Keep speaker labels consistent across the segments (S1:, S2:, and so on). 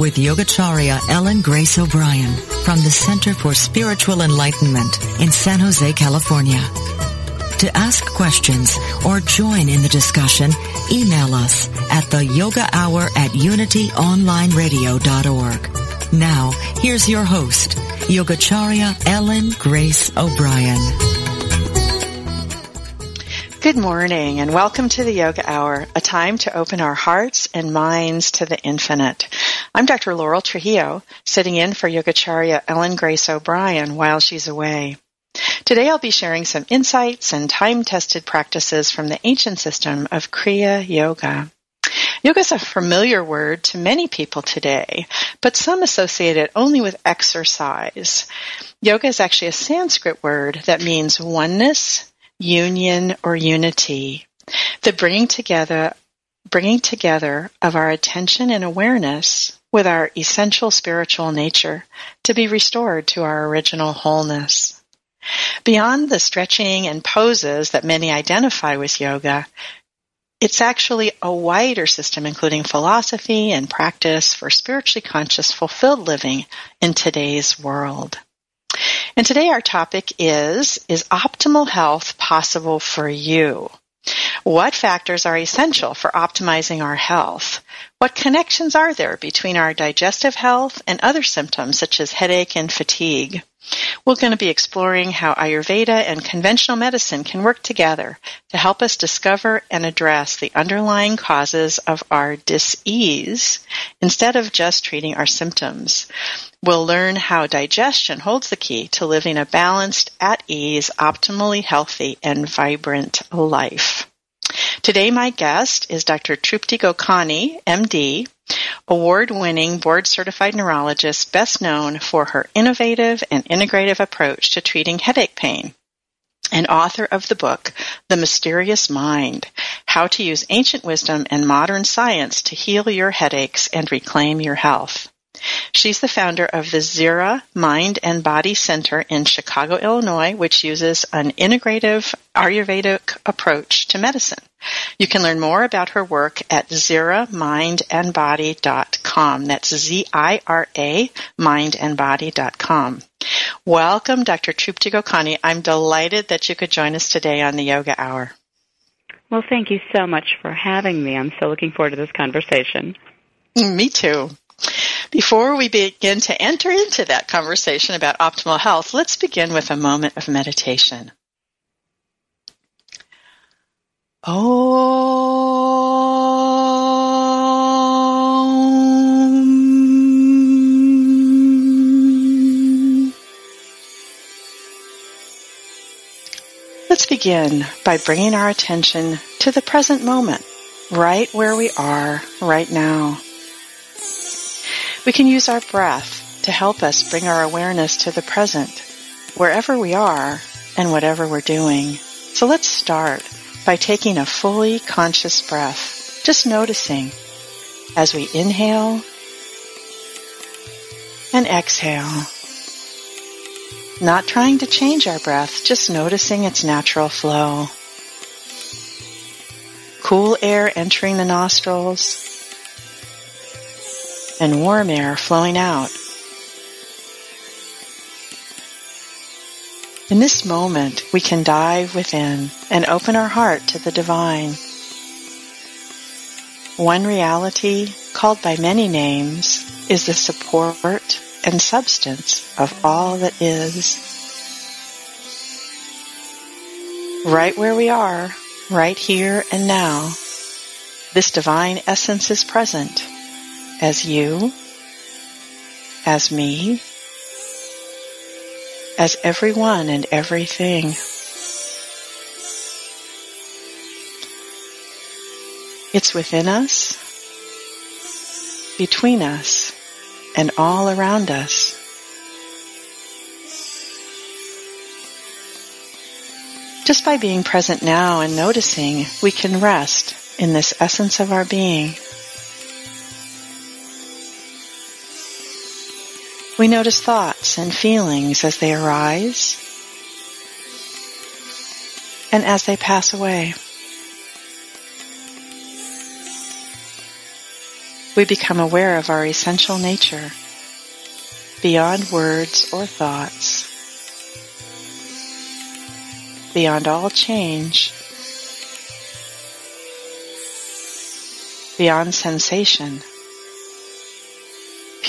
S1: with Yogacharya Ellen Grace O'Brien from the Center for Spiritual Enlightenment in San Jose, California. To ask questions or join in the discussion, email us at the yoga hour at unityonlineradio.org. Now, here's your host, Yogacharya Ellen Grace O'Brien.
S2: Good morning and welcome to the Yoga Hour, a time to open our hearts and minds to the infinite. I'm Dr. Laurel Trujillo, sitting in for Yogacharya Ellen Grace O'Brien while she's away. Today I'll be sharing some insights and time-tested practices from the ancient system of Kriya Yoga. Yoga is a familiar word to many people today, but some associate it only with exercise. Yoga is actually a Sanskrit word that means oneness, union or unity, the bringing together, bringing together of our attention and awareness with our essential spiritual nature to be restored to our original wholeness. Beyond the stretching and poses that many identify with yoga, it's actually a wider system including philosophy and practice for spiritually conscious fulfilled living in today's world. And today our topic is, is optimal health possible for you? What factors are essential for optimizing our health? What connections are there between our digestive health and other symptoms such as headache and fatigue? We're going to be exploring how Ayurveda and conventional medicine can work together to help us discover and address the underlying causes of our dis-ease instead of just treating our symptoms. We'll learn how digestion holds the key to living a balanced, at ease, optimally healthy, and vibrant life. Today my guest is Dr. Trupti Gokani, MD, award-winning board-certified neurologist best known for her innovative and integrative approach to treating headache pain and author of the book, The Mysterious Mind, How to Use Ancient Wisdom and Modern Science to Heal Your Headaches and Reclaim Your Health. She's the founder of the Zira Mind and Body Center in Chicago, Illinois, which uses an integrative Ayurvedic approach to medicine. You can learn more about her work at ziramindandbody.com. That's Z-I-R-A, mindandbody.com. Welcome, Dr. Trupti Gokani. I'm delighted that you could join us today on the Yoga Hour.
S3: Well, thank you so much for having me. I'm so looking forward to this conversation.
S2: Me too. Before we begin to enter into that conversation about optimal health, let's begin with a moment of meditation. Om. Let's begin by bringing our attention to the present moment, right where we are right now. We can use our breath to help us bring our awareness to the present, wherever we are and whatever we're doing. So let's start by taking a fully conscious breath, just noticing as we inhale and exhale. Not trying to change our breath, just noticing its natural flow. Cool air entering the nostrils and warm air flowing out. In this moment, we can dive within and open our heart to the divine. One reality, called by many names, is the support and substance of all that is. Right where we are, right here and now, this divine essence is present as you, as me, as everyone and everything. It's within us, between us, and all around us. Just by being present now and noticing, we can rest in this essence of our being. We notice thoughts and feelings as they arise and as they pass away. We become aware of our essential nature beyond words or thoughts, beyond all change, beyond sensation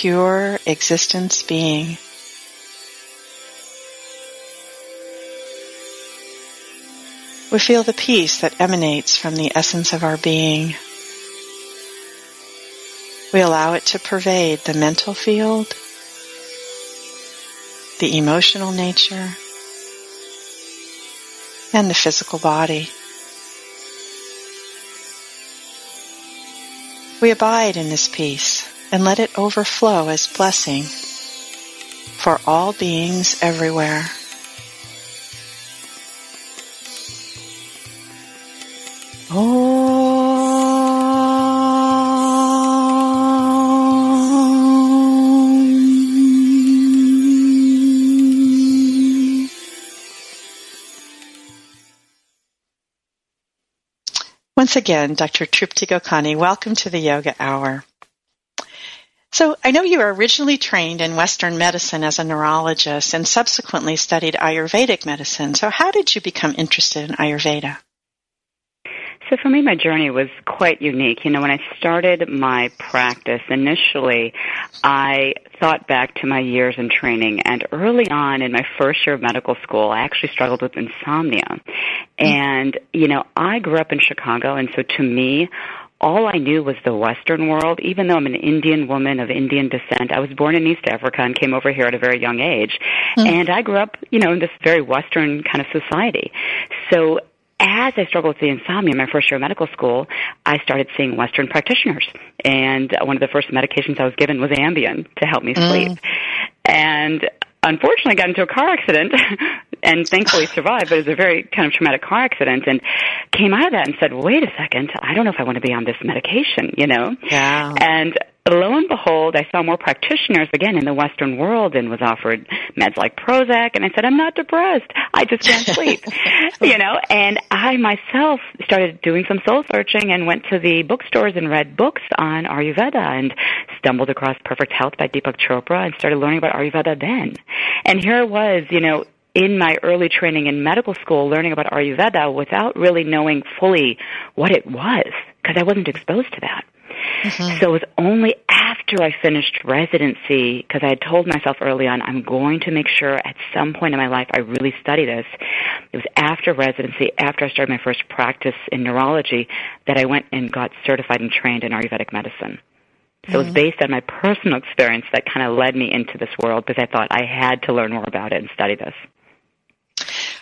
S2: pure existence being. We feel the peace that emanates from the essence of our being. We allow it to pervade the mental field, the emotional nature, and the physical body. We abide in this peace and let it overflow as blessing for all beings everywhere. Oh. Once again, Dr. Trupti Gokani, welcome to the Yoga Hour. So I know you were originally trained in Western medicine as a neurologist and subsequently studied Ayurvedic medicine. So how did you become interested in Ayurveda?
S3: So for me, my journey was quite unique. You know, when I started my practice initially, I thought back to my years in training and early on in my first year of medical school, I actually struggled with insomnia. Mm. And, you know, I grew up in Chicago and so to me, all I knew was the Western world, even though I'm an Indian woman of Indian descent. I was born in East Africa and came over here at a very young age. Mm-hmm. And I grew up, you know, in this very Western kind of society. So as I struggled with the insomnia in my first year of medical school, I started seeing Western practitioners. And one of the first medications I was given was Ambien to help me sleep. Mm. And unfortunately got into a car accident and thankfully survived, but it was a very kind of traumatic car accident and came out of that and said, wait a second, I don't know if I want to be on this medication, you know?
S2: Yeah.
S3: And lo and behold, I saw more practitioners again in the Western world and was offered meds like Prozac. And I said, I'm not depressed. I just can't sleep, you know, and I myself started doing some soul searching and went to the bookstores and read books on Ayurveda and stumbled across Perfect Health by Deepak Chopra and started learning about Ayurveda then. And here I was, you know, in my early training in medical school learning about Ayurveda without really knowing fully what it was because I wasn't exposed to that. Mm-hmm. So it was only after I finished residency, because I had told myself early on, I'm going to make sure at some point in my life I really study this. It was after residency, after I started my first practice in neurology, that I went and got certified and trained in Ayurvedic medicine. So mm-hmm. it was mm-hmm. based on my personal experience that kind of led me into this world because I thought I had to learn more about it and study this.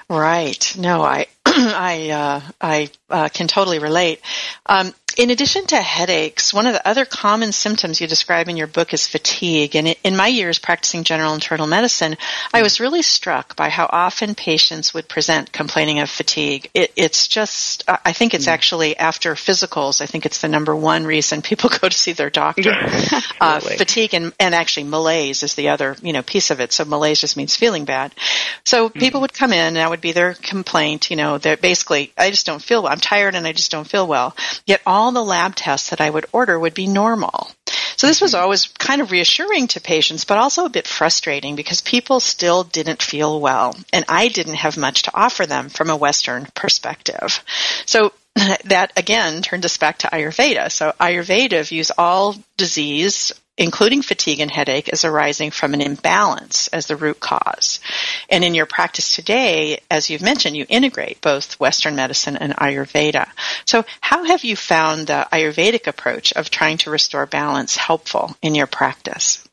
S2: Right. No, I I uh, I uh, can totally relate. Um, in addition to headaches, one of the other common symptoms you describe in your book is fatigue. And in my years practicing general internal medicine, I was really struck by how often patients would present complaining of fatigue. It, it's just, I think it's mm. actually after physicals, I think it's the number one reason people go to see their doctor.
S3: Yeah, uh,
S2: fatigue and, and actually malaise is the other, you know, piece of it. So malaise just means feeling bad. So mm. people would come in and that would be their complaint, you know, they're basically, I just don't feel well. I'm tired and I just don't feel well. Yet all the lab tests that I would order would be normal. So this was mm-hmm. always kind of reassuring to patients, but also a bit frustrating because people still didn't feel well, and I didn't have much to offer them from a Western perspective. So that again turned us back to Ayurveda. So Ayurveda views all disease including fatigue and headache, is arising from an imbalance as the root cause. And in your practice today, as you've mentioned, you integrate both Western medicine and Ayurveda. So how have you found the Ayurvedic approach of trying to restore balance helpful in your practice?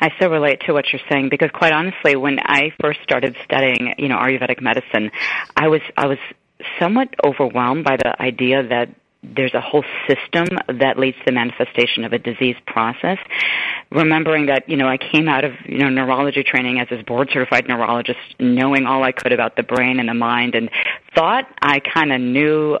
S3: I so relate to what you're saying because quite honestly, when I first started studying, you know, Ayurvedic medicine, I was, I was somewhat overwhelmed by the idea that there's a whole system that leads to the manifestation of a disease process. Remembering that, you know, I came out of, you know, neurology training as a board certified neurologist, knowing all I could about the brain and the mind and thought I kind of knew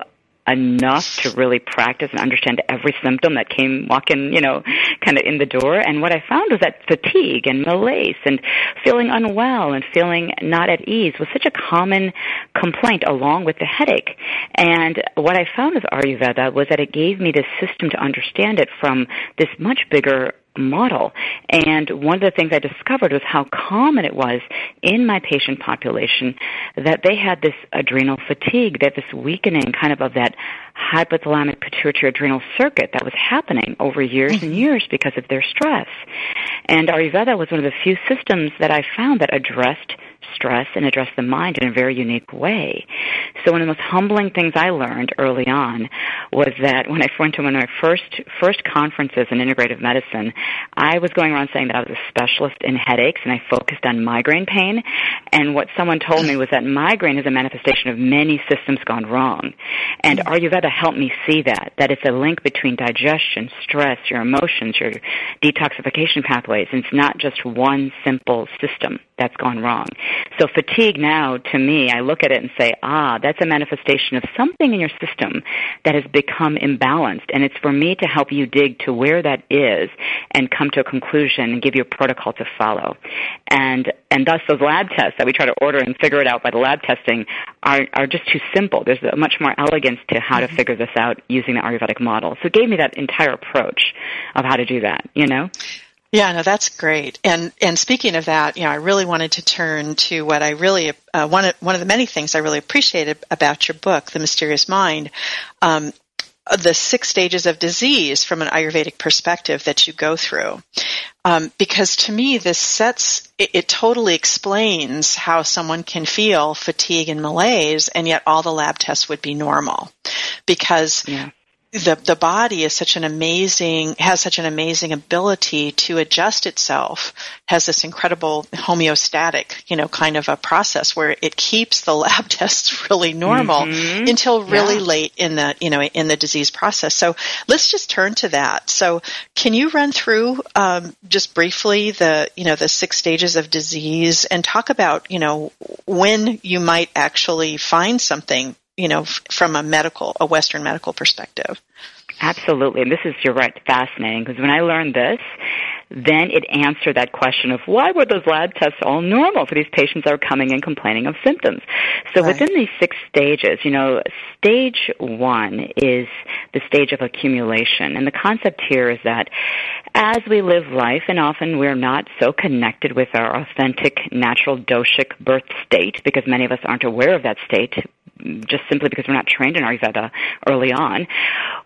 S3: enough to really practice and understand every symptom that came walking, you know, kind of in the door. And what I found was that fatigue and malaise and feeling unwell and feeling not at ease was such a common complaint along with the headache. And what I found with Ayurveda was that it gave me this system to understand it from this much bigger model. And one of the things I discovered was how common it was in my patient population that they had this adrenal fatigue, that this weakening kind of of that hypothalamic pituitary adrenal circuit that was happening over years and mm-hmm. years because of their stress. And Ayurveda was one of the few systems that I found that addressed stress and address the mind in a very unique way. So one of the most humbling things I learned early on was that when I went to one of my first first conferences in integrative medicine, I was going around saying that I was a specialist in headaches and I focused on migraine pain. And what someone told me was that migraine is a manifestation of many systems gone wrong. And. Ayurveda helped me see that, that it's a link between digestion, stress, your emotions, your detoxification pathways. And it's not just one simple system that's gone wrong. So fatigue now, to me, I look at it and say, ah, that's a manifestation of something in your system that has become imbalanced. And it's for me to help you dig to where that is and come to a conclusion and give you a protocol to follow. And, and thus those lab tests that we try to order and figure it out by the lab testing are, are just too simple. There's a much more elegance to how to mm-hmm. figure this out using the Ayurvedic model. So it gave me that entire approach of how to do that, you know?
S2: Yeah, no, that's great. And and speaking of that, you know, I really wanted to turn to what I really uh, one of one of the many things I really appreciated about your book, The Mysterious Mind. Um, the six stages of disease from an Ayurvedic perspective that you go through. Um, because to me, this sets, it, it, totally explains how someone can feel fatigue and malaise, and yet all the lab tests would be normal. Because yeah the the body is such an amazing has such an amazing ability to adjust itself has this incredible homeostatic you know kind of a process where it keeps the lab tests really normal mm-hmm. until really yeah. late in the you know in the disease process so let's just turn to that so can you run through um, just briefly the you know the six stages of disease and talk about you know when you might actually find something you know, from a medical, a Western medical perspective.
S3: Absolutely. And this is, you're right, fascinating because when I learned this, then it answered that question of why were those lab tests all normal for these patients that are coming in complaining of symptoms. So right. within these six stages, you know, stage one is the stage of accumulation. And the concept here is that as we live life, and often we're not so connected with our authentic natural doshic birth state because many of us aren't aware of that state just simply because we're not trained in our Ayurveda early on,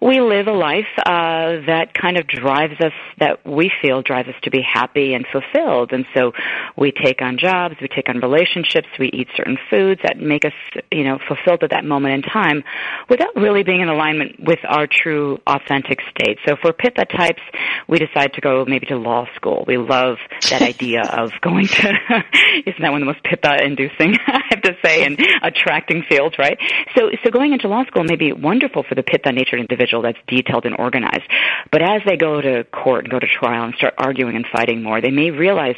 S3: we live a life uh, that kind of drives us, that we feel drives us to be happy and fulfilled. And so we take on jobs, we take on relationships, we eat certain foods that make us, you know, fulfilled at that moment in time without really being in alignment with our true authentic state. So for Pitta types, we decide to go maybe to law school. We love that idea of going to isn't that one of the most pitta inducing I have to say and attracting fields, right? So so going into law school may be wonderful for the pitta natured individual that's detailed and organized. But as they go to court and go to trial and start arguing and fighting more, they may realize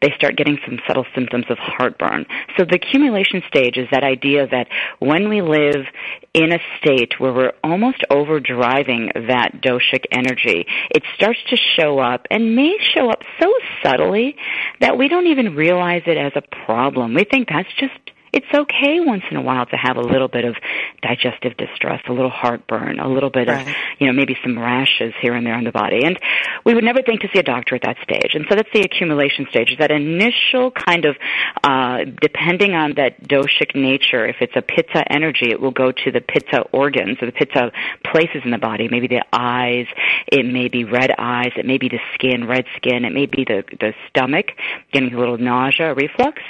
S3: they start getting some subtle symptoms of heartburn. So the accumulation stage is that idea that when we live in a state where we're almost overdriving that doshic energy, it starts to show up and may show up so subtly that we don't even realize it as a problem. We think that's just it's okay once in a while to have a little bit of digestive distress, a little heartburn, a little bit right. of, you know, maybe some rashes here and there on the body. And we would never think to see a doctor at that stage. And so that's the accumulation stage, that initial kind of, uh, depending on that doshic nature, if it's a pitta energy, it will go to the pitta organs or the pitta places in the body, maybe the eyes, it may be red eyes, it may be the skin, red skin, it may be the, the stomach, getting a little nausea, reflux.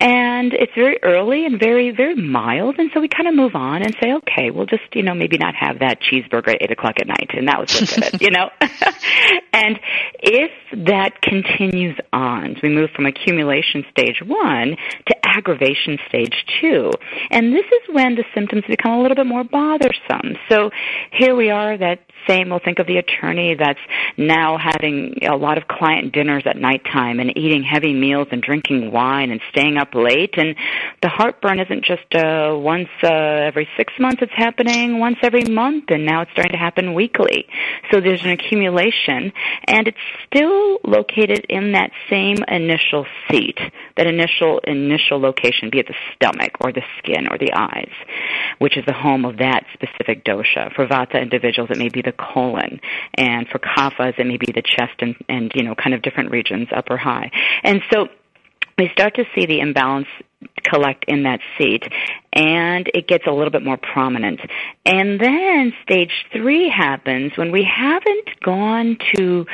S3: And it's very early and very, very mild. And so we kind of move on and say, okay, we'll just, you know, maybe not have that cheeseburger at 8 o'clock at night. And that was the it, you know? and if that continues on, so we move from accumulation stage one to aggravation stage two. And this is when the symptoms become a little bit more bothersome. So here we are, that same, we'll think of the attorney that's now having a lot of client dinners at nighttime and eating heavy meals and drinking wine and staying up late. And the heartburn isn't just uh, once uh, every six months, it's happening once every month, and now it's starting to happen weekly. So there's an accumulation, and it's still located in that same initial seat, that initial initial location, be it the stomach or the skin or the eyes, which is the home of that specific dosha. For vata individuals, it may be the colon, and for kaphas, it may be the chest and, and you know, kind of different regions, upper high. And so we start to see the imbalance collect in that seat and it gets a little bit more prominent. And then stage three happens when we haven't gone to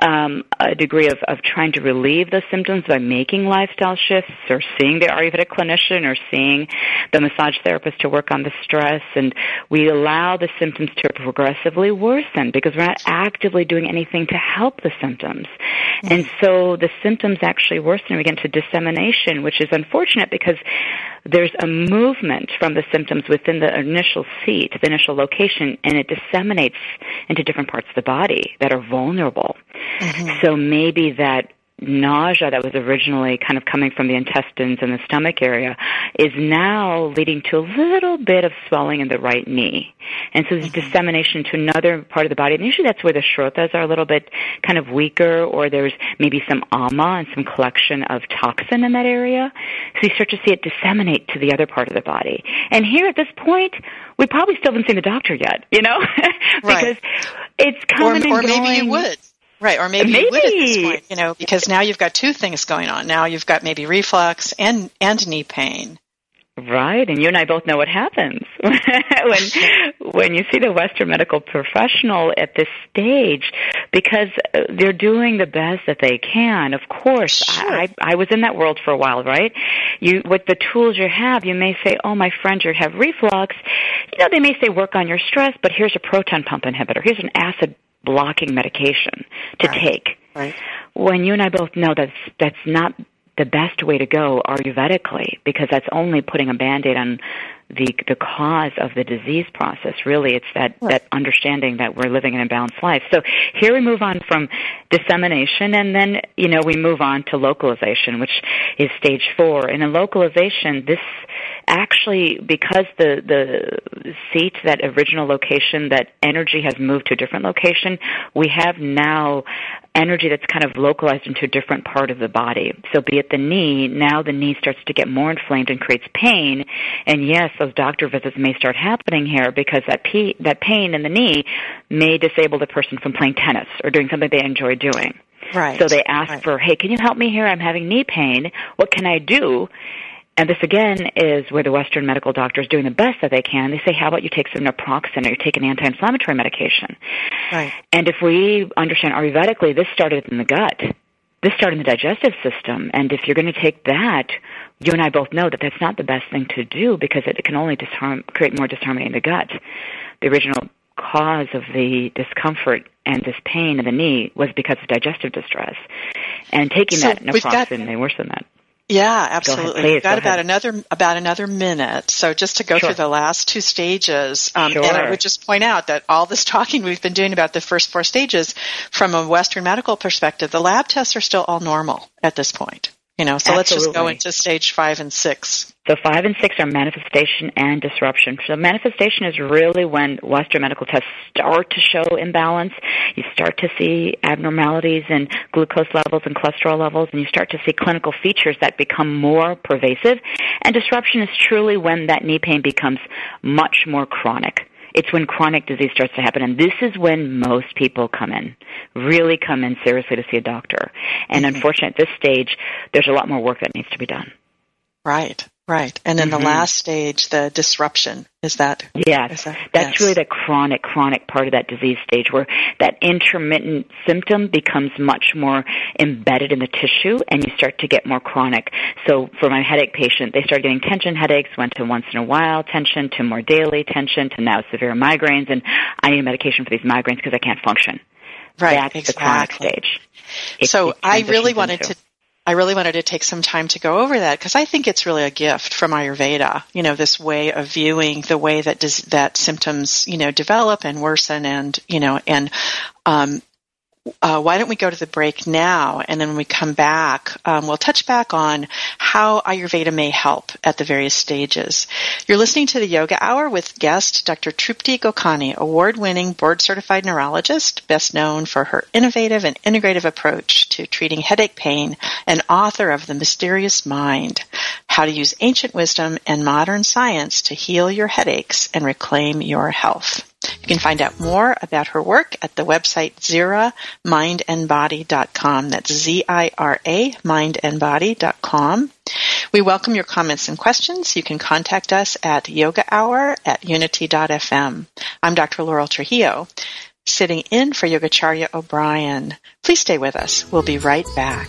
S3: um, a degree of, of trying to relieve the symptoms by making lifestyle shifts or seeing the Ayurvedic clinician or seeing the massage therapist to work on the stress and we allow the symptoms to progressively worsen because we're not actively doing anything to help the symptoms. Mm-hmm. And so the symptoms actually worsen. And we get into dissemination, which is unfortunate because there's a movement from the symptoms within the initial seat, the initial location, and it disseminates into different parts of the body that are vulnerable. Mm-hmm. So maybe that nausea that was originally kind of coming from the intestines and the stomach area is now leading to a little bit of swelling in the right knee. And so there's dissemination to another part of the body. And usually that's where the shrotas are a little bit kind of weaker or there's maybe some ama and some collection of toxin in that area. So you start to see it disseminate to the other part of the body. And here at this point, we probably still haven't seen the doctor yet, you know? because right. it's coming
S2: or,
S3: or
S2: maybe you would. Right, or maybe,
S3: maybe,
S2: you would at this point, you know, because now you've got two things going on. Now you've got maybe reflux and and knee pain.
S3: Right, and you and I both know what happens when when you see the Western medical professional at this stage, because uh, they're doing the best that they can. Of course,
S2: sure.
S3: I I was in that world for a while, right? You with the tools you have, you may say, "Oh, my friend, you have reflux." You know, they may say, "Work on your stress," but here's a proton pump inhibitor. Here's an acid blocking medication to
S2: right.
S3: take.
S2: Right.
S3: When you and I both know that's that's not the best way to go Ayurvedically because that's only putting a band-aid on the the cause of the disease process. Really, it's that right. that understanding that we're living an imbalanced life. So here we move on from dissemination, and then you know we move on to localization, which is stage four. And in localization, this actually because the the seat, that original location, that energy has moved to a different location, we have now energy that's kind of localized into a different part of the body. So be it the knee, now the knee starts to get more inflamed and creates pain. And yes, those doctor visits may start happening here because that p- that pain in the knee may disable the person from playing tennis or doing something they enjoy doing.
S2: Right.
S3: So they ask
S2: right.
S3: for, "Hey, can you help me here? I'm having knee pain. What can I do?" And this again is where the Western medical doctor is doing the best that they can. They say, how about you take some naproxen or you take an anti-inflammatory medication?
S2: Right.
S3: And if we understand Ayurvedically, this started in the gut. This started in the digestive system. And if you're going to take that, you and I both know that that's not the best thing to do because it can only disharm, create more disharmony in the gut. The original cause of the discomfort and this pain in the knee was because of digestive distress. And taking
S2: So
S3: that
S2: we've got-
S3: naproxen may worsen that.
S2: Yeah, absolutely.
S3: please,
S2: We've got
S3: go
S2: about
S3: ahead.
S2: another about another minute. So just to go
S3: Sure.
S2: through the last two stages, um, and I would just point out that all this talking we've been doing about the first four stages, from a Western medical perspective, the lab tests are still all normal at this point. You know, so let's just go into stage five and six.
S3: So five and six are manifestation and disruption. So manifestation is really when Western medical tests start to show imbalance. You start to see abnormalities in glucose levels and cholesterol levels, and you start to see clinical features that become more pervasive. And disruption is truly when that knee pain becomes much more chronic. It's when chronic disease starts to happen, and this is when most people come in, really come in seriously to see a doctor. And mm-hmm. unfortunately, at this stage, there's a lot more work that needs to be done.
S2: Right, right. And then
S3: Mhm.
S2: the last stage, the disruption, is that
S3: Yes,
S2: Is that-
S3: that's
S2: yes.
S3: really the chronic, chronic part of that disease stage where that intermittent symptom becomes much more embedded in the tissue and you start to get more chronic. So for my headache patient, they started getting tension headaches, went to once in a while tension to more daily tension to now severe migraines and I need a medication for these migraines because I can't function.
S2: right?
S3: That's the chronic
S2: exactly.
S3: stage. It-
S2: so
S3: it
S2: I really wanted
S3: into.
S2: to I really wanted to take some time to go over that because I think it's really a gift from Ayurveda. You know, this way of viewing the way that dis- that symptoms, you know, develop and worsen, and you know, and um, uh, why don't we go to the break now, and then when we come back, um, we'll touch back on how Ayurveda may help at the various stages. You're listening to the Yoga Hour with guest Dr. Trupti Gokani, award-winning board-certified neurologist, best known for her innovative and integrative approach to treating headache pain, and author of The Mysterious Mind: How to Use Ancient Wisdom and Modern Science to Heal Your Headaches and Reclaim Your Health. You can find out more about her work at the website ziramindandbody.com. That's Z-I-R-A, mindandbody.com. We welcome your comments and questions. You can contact us at yoga hour at unity.fm. I'm Dr. Laurel Trujillo, sitting in for Yogacharya O'Brien. Please stay with us. We'll be right back.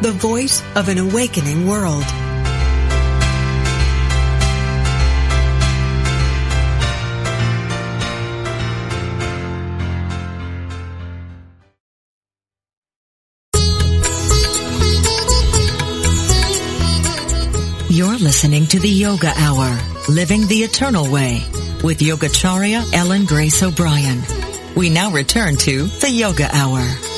S4: the voice of an awakening world.
S1: You're listening to the Yoga Hour, Living the Eternal Way, with Yogacharya Ellen Grace O'Brien. We now return to the Yoga Hour.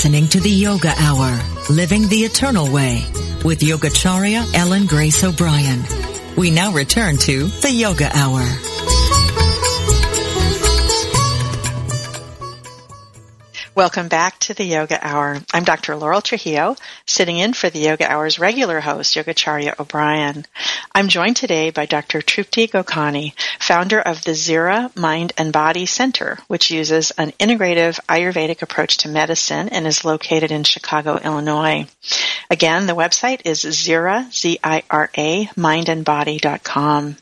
S1: Listening to the Yoga Hour, Living the Eternal Way, with Yogacharya Ellen Grace O'Brien. We now return to the Yoga Hour.
S2: Welcome back to the Yoga Hour. I'm Dr. Laurel Trujillo, sitting in for the Yoga Hour's regular host, Yogacharya O'Brien. I'm joined today by Dr. Trupti Gokani, founder of the Zira Mind and Body Center, which uses an integrative Ayurvedic approach to medicine and is located in Chicago, Illinois. Again, the website is Zira, Z-I-R-A, mindandbody.com.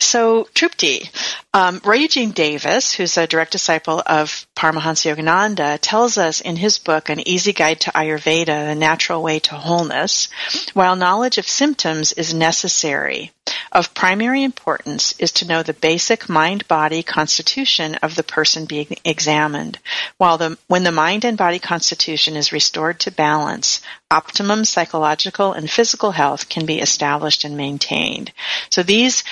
S2: So, Trupti, um, Eugene Davis, who's a direct disciple of Paramahansa Yogananda, tells us in his book, An Easy Guide to Ayurveda, The Natural Way to Wholeness, while knowledge of symptoms is necessary, of primary importance is to know the basic mind-body constitution of the person being examined. While the, when the mind and body constitution is restored to balance, optimum psychological and physical health can be established and maintained. So these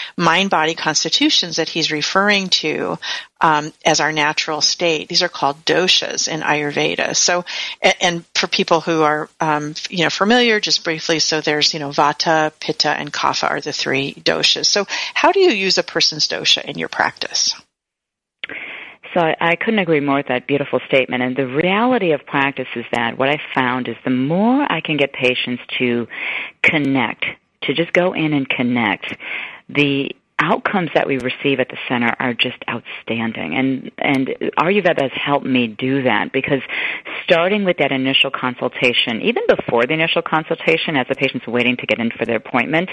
S2: mind-body constitutions that he's referring to um, as our natural state. These are called doshas in Ayurveda. So, and, and for people who are, um, you know, familiar, just briefly, so there's, you know, Vata, Pitta, and Kapha are the three doshas. So, how do you use a person's dosha in your practice?
S3: So I, I couldn't agree more with that beautiful statement. And the reality of practice is that what I found is the more I can get patients to connect, to just go in and connect, the outcomes that we receive at the center are just outstanding. And and Ayurveda has helped me do that because starting with that initial consultation, even before the initial consultation, as the patient's waiting to get in for their appointment,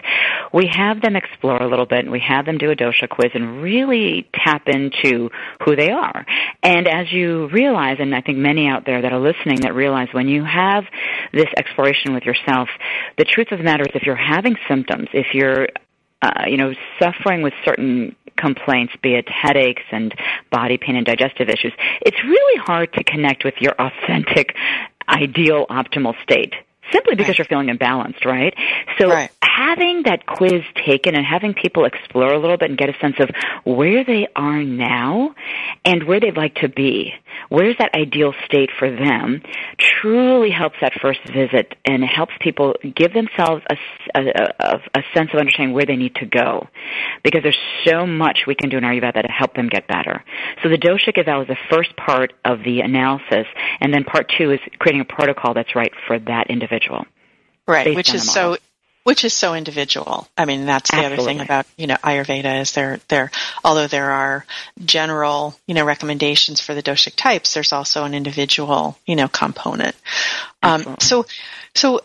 S3: we have them explore a little bit and we have them do a dosha quiz and really tap into who they are. And as you realize, and I think many out there that are listening that realize when you have this exploration with yourself, the truth of the matter is if you're having symptoms, if you're uh, you know, suffering with certain complaints, be it headaches and body pain and digestive issues, it's really hard to connect with your authentic, ideal, optimal state simply because right. you're feeling imbalanced, right? So right. having that quiz taken and having people explore a little bit and get a sense of where they are now and where they'd like to be, where's that ideal state for them, truly helps that first visit and helps people give themselves a, a, a sense of understanding where they need to go. Because there's so much we can do in Ayurveda to help them get better. So the dosha eval is the first part of the analysis, and then part two is creating a protocol that's right for that individual.
S2: Right, which is so which is so individual. I mean, that's the Absolutely. other thing about you know Ayurveda is there there although there are general you know recommendations for the doshic types, there's also an individual you know component. Um, so so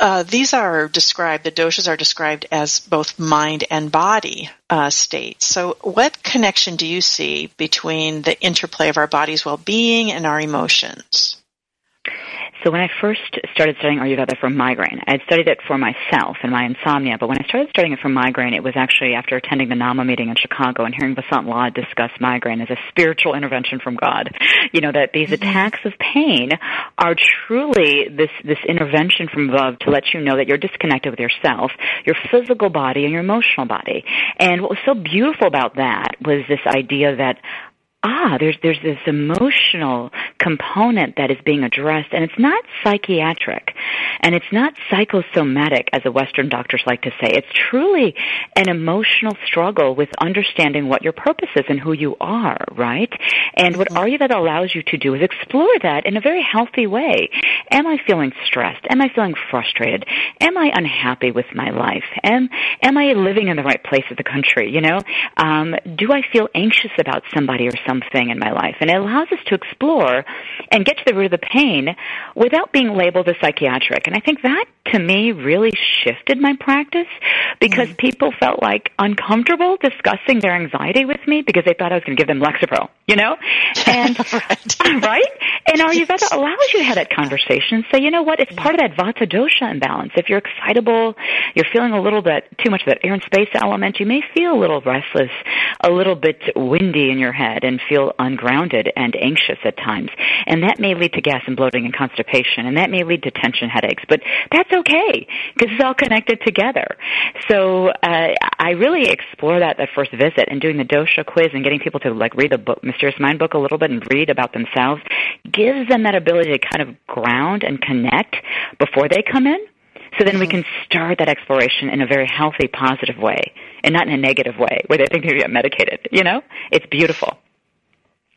S2: uh, these are described. The doshas are described as both mind and body uh, states. So what connection do you see between the interplay of our body's well-being and our emotions?
S3: So when I first started studying Ayurveda for migraine, I had studied it for myself and my insomnia, but when I started studying it for migraine, it was actually after attending the NAMA meeting in Chicago and hearing Vasant Lad discuss migraine as a spiritual intervention from God. You know, that these mm-hmm. attacks of pain are truly this, this intervention from above to let you know that you're disconnected with yourself, your physical body and your emotional body. And what was so beautiful about that was this idea that ah, there's there's this emotional component that is being addressed, and it's not psychiatric, and it's not psychosomatic, as the Western doctors like to say. It's truly an emotional struggle with understanding what your purpose is and who you are, right? And what mm-hmm. Ayurveda allows you to do is explore that in a very healthy way. Am I feeling stressed? Am I feeling frustrated? Am I unhappy with my life? Am am I living in the right place of the country? You know, um, do I feel anxious about somebody or something? Something in my life. And it allows us to explore and get to the root of the pain without being labeled as psychiatric. And I think that to me really shifted my practice because mm-hmm. people felt like uncomfortable discussing their anxiety with me because they thought I was going to give them Lexapro, you know? And, right. right? And Ayurveda allows you to have that conversation. Say, you know what? It's part of that Vata dosha imbalance. If you're excitable, you're feeling a little bit too much of that air and space element, you may feel a little restless, a little bit windy in your head and feel ungrounded and anxious at times. And that may lead to gas and bloating and constipation, and that may lead to tension headaches. But that's okay because it's all connected together. So uh, I really explore that that first visit and doing the dosha quiz and getting people to like read the book, Mysterious Mind book a little bit and read about themselves gives them that ability to kind of ground and connect before they come in So then mm-hmm. we can start that exploration in a very healthy, positive way and not in a negative way where they think they're going to get medicated. You know, it's beautiful.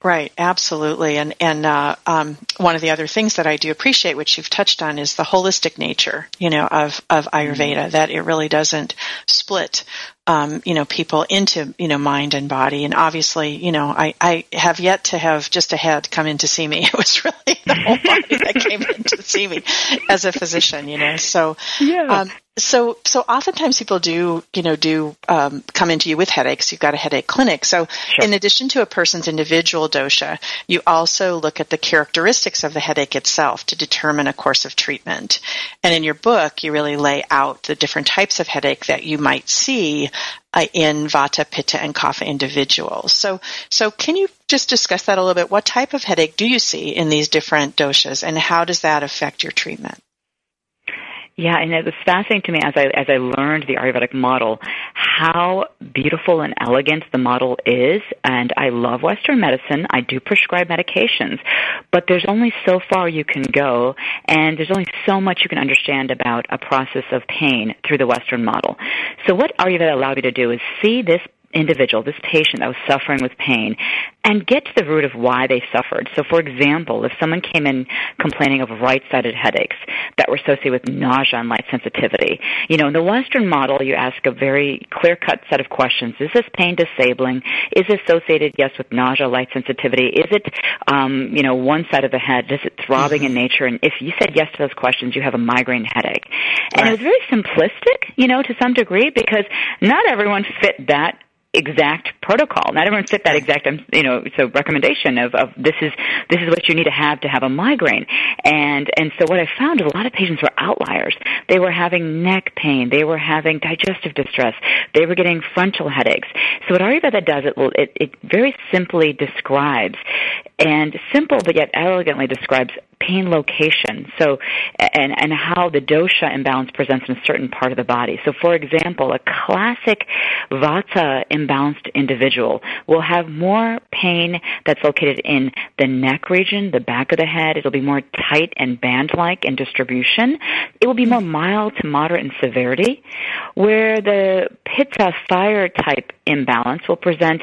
S2: Right, absolutely, and and uh, um, one of the other things that I do appreciate, which you've touched on, is the holistic nature, you know, of of Ayurveda. Mm-hmm. That it really doesn't split um, you know, people into, you know, mind and body. And obviously, you know, I, I have yet to have just a head come in to see me. It was really the whole body that came in to see me as a physician, you know. So,
S3: yeah.
S2: Um, so, so oftentimes people do, you know, do um, come into you with headaches. You've got a headache clinic. So, sure. in addition to a person's individual dosha, you also look at the characteristics of the headache itself to determine a course of treatment. And in your book, you really lay out the different types of headache that you might see uh, in Vata, Pitta, and Kapha individuals. So, so can you just discuss that a little bit? What type of headache do you see in these different doshas, and how does that affect your treatment?
S3: Yeah, and it was fascinating to me as I as I learned the Ayurvedic model how beautiful and elegant the model is. And I love Western medicine. I do prescribe medications, but there's only so far you can go, and there's only so much you can understand about a process of pain through the Western model. So what Ayurveda allowed me to do is see this individual, this patient that was suffering with pain, and get to the root of why they suffered. So, for example, if someone came in complaining of right-sided headaches that were associated with nausea and light sensitivity, you know, in the Western model, you ask a very clear-cut set of questions. Is this pain disabling? Is it associated, yes, with nausea, light sensitivity? Is it, um, you know, one side of the head? Is it throbbing mm-hmm. in nature? And if you said yes to those questions, you have a migraine headache. And right. it was very simplistic, you know, to some degree, because not everyone fit that exact protocol. Not everyone fit that exact, um, you know, so recommendation of, of this is this is what you need to have to have a migraine. And and so what I found is a lot of patients were outliers. They were having neck pain. They were having digestive distress. They were getting frontal headaches. So what Ayurveda does, it will it, it very simply describes and simple but yet elegantly describes pain location. So, and, and how the dosha imbalance presents in a certain part of the body. So, for example, a classic vata imbalanced individual will have more pain that's located in the neck region, the back of the head. It'll be more tight and band-like in distribution. It will be more mild to moderate in severity, where the pitta fire type imbalance will present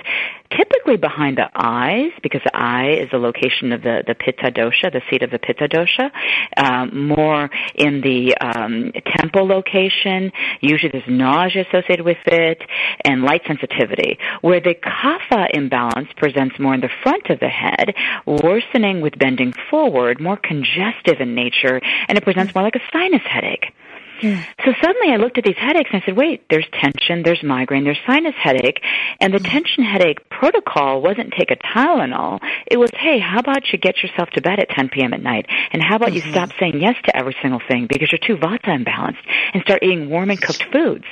S3: typically behind the eyes because the eye is the location of the, the pitta dosha, the seat of the pitta dosha, um, more in the um, temple location. Usually there's nausea associated with it and light sensitivity, where the kapha imbalance presents more in the front of the head, worsening with bending forward, more congestive in nature, and it presents more like a sinus headache. So suddenly I looked at these headaches and I said, wait, there's tension, there's migraine, there's sinus headache. And the mm. tension headache protocol wasn't take a Tylenol. It was, hey, how about you get yourself to bed at 10 p.m. at night? And how about mm-hmm. you stop saying yes to every single thing because you're too vata imbalanced and start eating warm and cooked foods?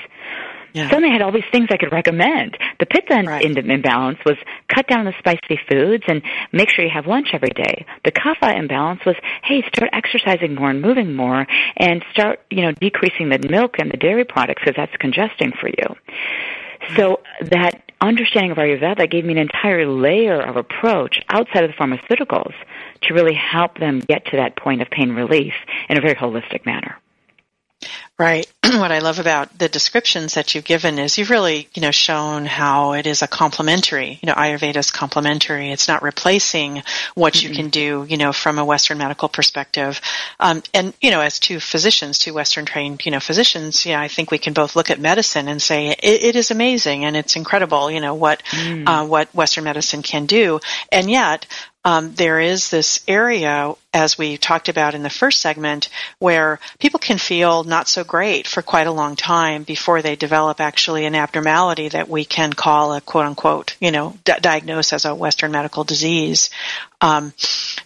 S3: Yeah. Suddenly I had all these things I could recommend. The pitta right. imbalance was cut down the spicy foods and make sure you have lunch every day. The kapha imbalance was, hey, start exercising more and moving more and start, you know, decreasing the milk and the dairy products because that's congesting for you. So that understanding of Ayurveda gave me an entire layer of approach outside of the pharmaceuticals to really help them get to that point of pain relief in a very holistic manner.
S2: Right. what I love about the descriptions that you've given is you've really, you know, shown how it is a complementary, you know, Ayurveda is complementary. It's not replacing what mm-hmm. you can do, you know, from a Western medical perspective. Um, and, you know, as two physicians, two Western trained, you know, physicians, yeah, I think we can both look at medicine and say it, it is amazing and it's incredible, you know, what, mm. uh, what Western medicine can do. And yet, um, there is this area, as we talked about in the first segment, where people can feel not so great for quite a long time before they develop actually an abnormality that we can call a quote unquote, you know, d- diagnose as a Western medical disease. Um,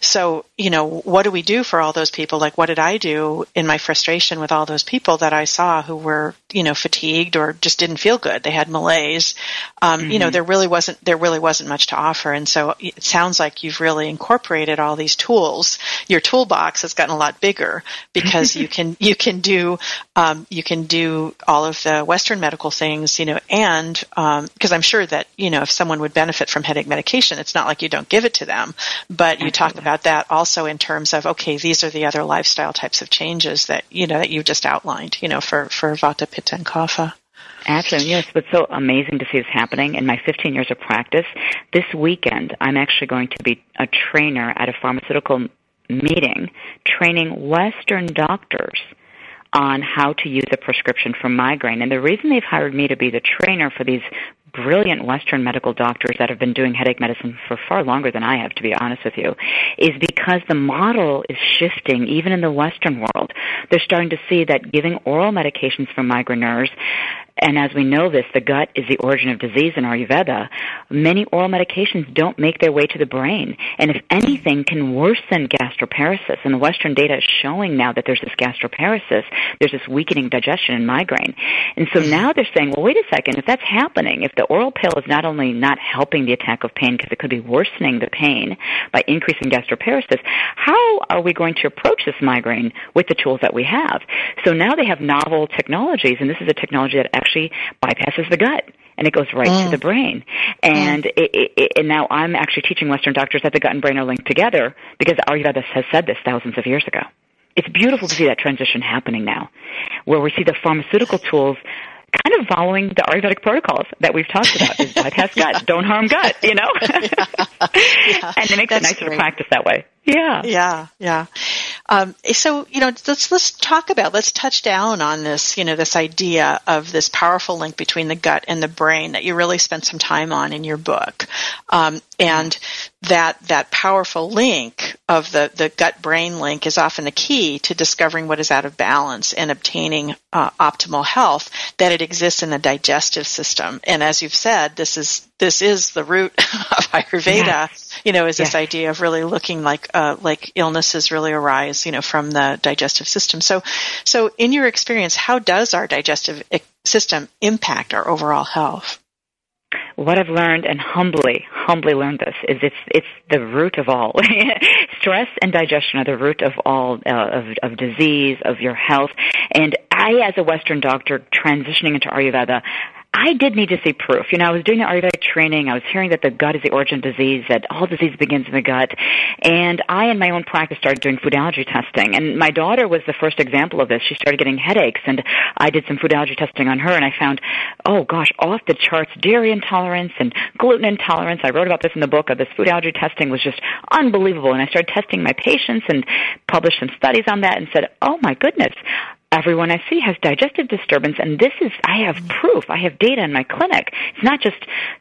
S2: so, you know, what do we do for all those people? Like, what did I do in my frustration with all those people that I saw who were, you know, fatigued or just didn't feel good? They had malaise. Um, mm-hmm. You know, mm-hmm. there really wasn't there really wasn't much to offer, and so it sounds like you've really incorporated all these tools. Your toolbox has gotten a lot bigger because you can you can do um, you can do all of the Western medical things, you know, and because um, I'm sure that you know if someone would benefit from headache medication, it's not like you don't give it to them, but you talk about that also in terms of okay, these are the other lifestyle types of changes that you know that you just outlined, you know, for for Vata, Pitta, and Kapha.
S3: Absolutely. Yes, what's so amazing to see this happening in my 15 years of practice, this weekend I'm actually going to be a trainer at a pharmaceutical meeting training Western doctors on how to use a prescription for migraine. And the reason they've hired me to be the trainer for these brilliant Western medical doctors that have been doing headache medicine for far longer than I have, to be honest with you, is because the model is shifting even in the Western world. They're starting to see that giving oral medications for migraineurs and as we know this, the gut is the origin of disease in Ayurveda. Many oral medications don't make their way to the brain, and if anything, can worsen gastroparesis. And the Western data is showing now that there's this gastroparesis, there's this weakening digestion and migraine. And so now they're saying, well, wait a second, if that's happening, if the oral pill is not only not helping the attack of pain because it could be worsening the pain by increasing gastroparesis, how are we going to approach this migraine with the tools that we have? So now they have novel technologies, and this is a technology that actually bypasses the gut and it goes right mm. to the brain. And mm. it, it, and now I'm actually teaching Western doctors that the gut and brain are linked together because Ayurveda has said this thousands of years ago. It's beautiful to see that transition happening now, where we see the pharmaceutical tools kind of following the Ayurvedic protocols that we've talked about. Is bypass yeah. gut, don't harm gut, you know? yeah. Yeah. And it makes That's it nicer great. to practice that way. Yeah.
S2: Yeah, yeah. Um, so, you know, let's let's talk about let's touch down on this, you know, this idea of this powerful link between the gut and the brain that you really spent some time on in your book, um, and that that powerful link of the the gut brain link is often the key to discovering what is out of balance and obtaining uh, optimal health. That it exists in the digestive system, and as you've said, this is this is the root of Ayurveda. You know, is this yes. idea of really looking like uh, like illnesses really arise, you know, from the digestive system. So, so in your experience, how does our digestive system impact our overall health?
S3: what I've learned and humbly, humbly learned this is it's it's the root of all. Stress and digestion are the root of all uh, of of disease, of your health. And I, as a Western doctor, transitioning into Ayurveda, I did need to see proof. You know, I was doing the Ayurvedic training. I was hearing that the gut is the origin of disease, that all disease begins in the gut. And I, in my own practice, started doing food allergy testing. And my daughter was the first example of this. She started getting headaches, and I did some food allergy testing on her, and I found, oh gosh, off the charts dairy intolerance and gluten intolerance. I wrote about this in the book. Of this food allergy testing was just unbelievable. And I started testing my patients and published some studies on that and said, oh my goodness, everyone I see has digestive disturbance, and this is, I have proof, I have data in my clinic. It's not just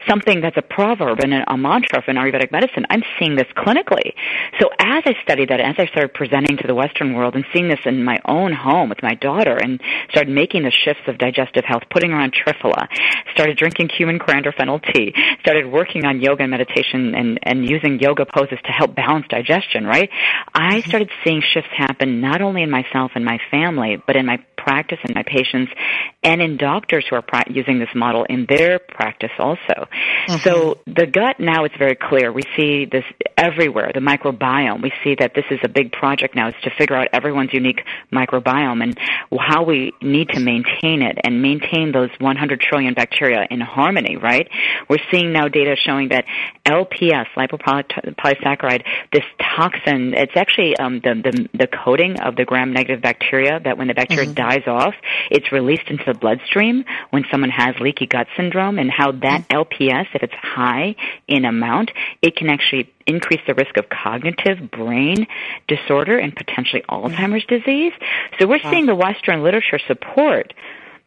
S3: something that's a proverb and a, mantra in Ayurvedic medicine. I'm seeing this clinically. So as I studied that, as I started presenting to the Western world and seeing this in my own home with my daughter and started making the shifts of digestive health, putting her on Triphala, started drinking cumin coriander fennel tea, started working on yoga and meditation and, and using yoga poses to help balance digestion, right? I mm-hmm. started seeing shifts happen not only in myself and my family, but in in my practice and my patients and in doctors who are pra- using this model in their practice also. Mm-hmm. So the gut now is very clear. We see this everywhere, the microbiome. We see that this is a big project now is to figure out everyone's unique microbiome and how we need to maintain it and maintain those 100 trillion bacteria in harmony, right? We're seeing now data showing that LPS, lipopolysaccharide, this toxin, it's actually um, the, the, the coating of the gram-negative bacteria that when the bacteria mm-hmm. dies off, it's released into the bloodstream when someone has leaky gut syndrome and how that mm-hmm. LPS, if it's high in amount, it can actually increase the risk of cognitive brain disorder and potentially Alzheimer's disease. So we're seeing the Western literature support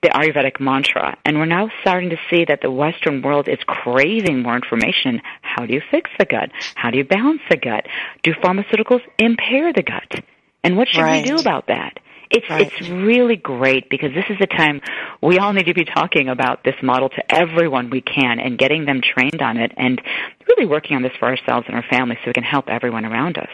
S3: the Ayurvedic mantra. And we're now starting to see that the Western world is craving more information. How do you fix the gut? How do you balance the gut? Do pharmaceuticals impair the gut? And what should right. we do about that? It's right. it's really great because this is the time we all need to be talking about this model to everyone we can and getting them trained on it and really working on this for ourselves and our families so we can help everyone around us.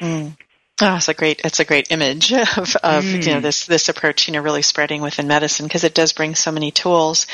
S2: Mm. Oh, it's a great it's a great image of, of mm. you know this this approach you know really spreading within medicine because it does bring so many tools.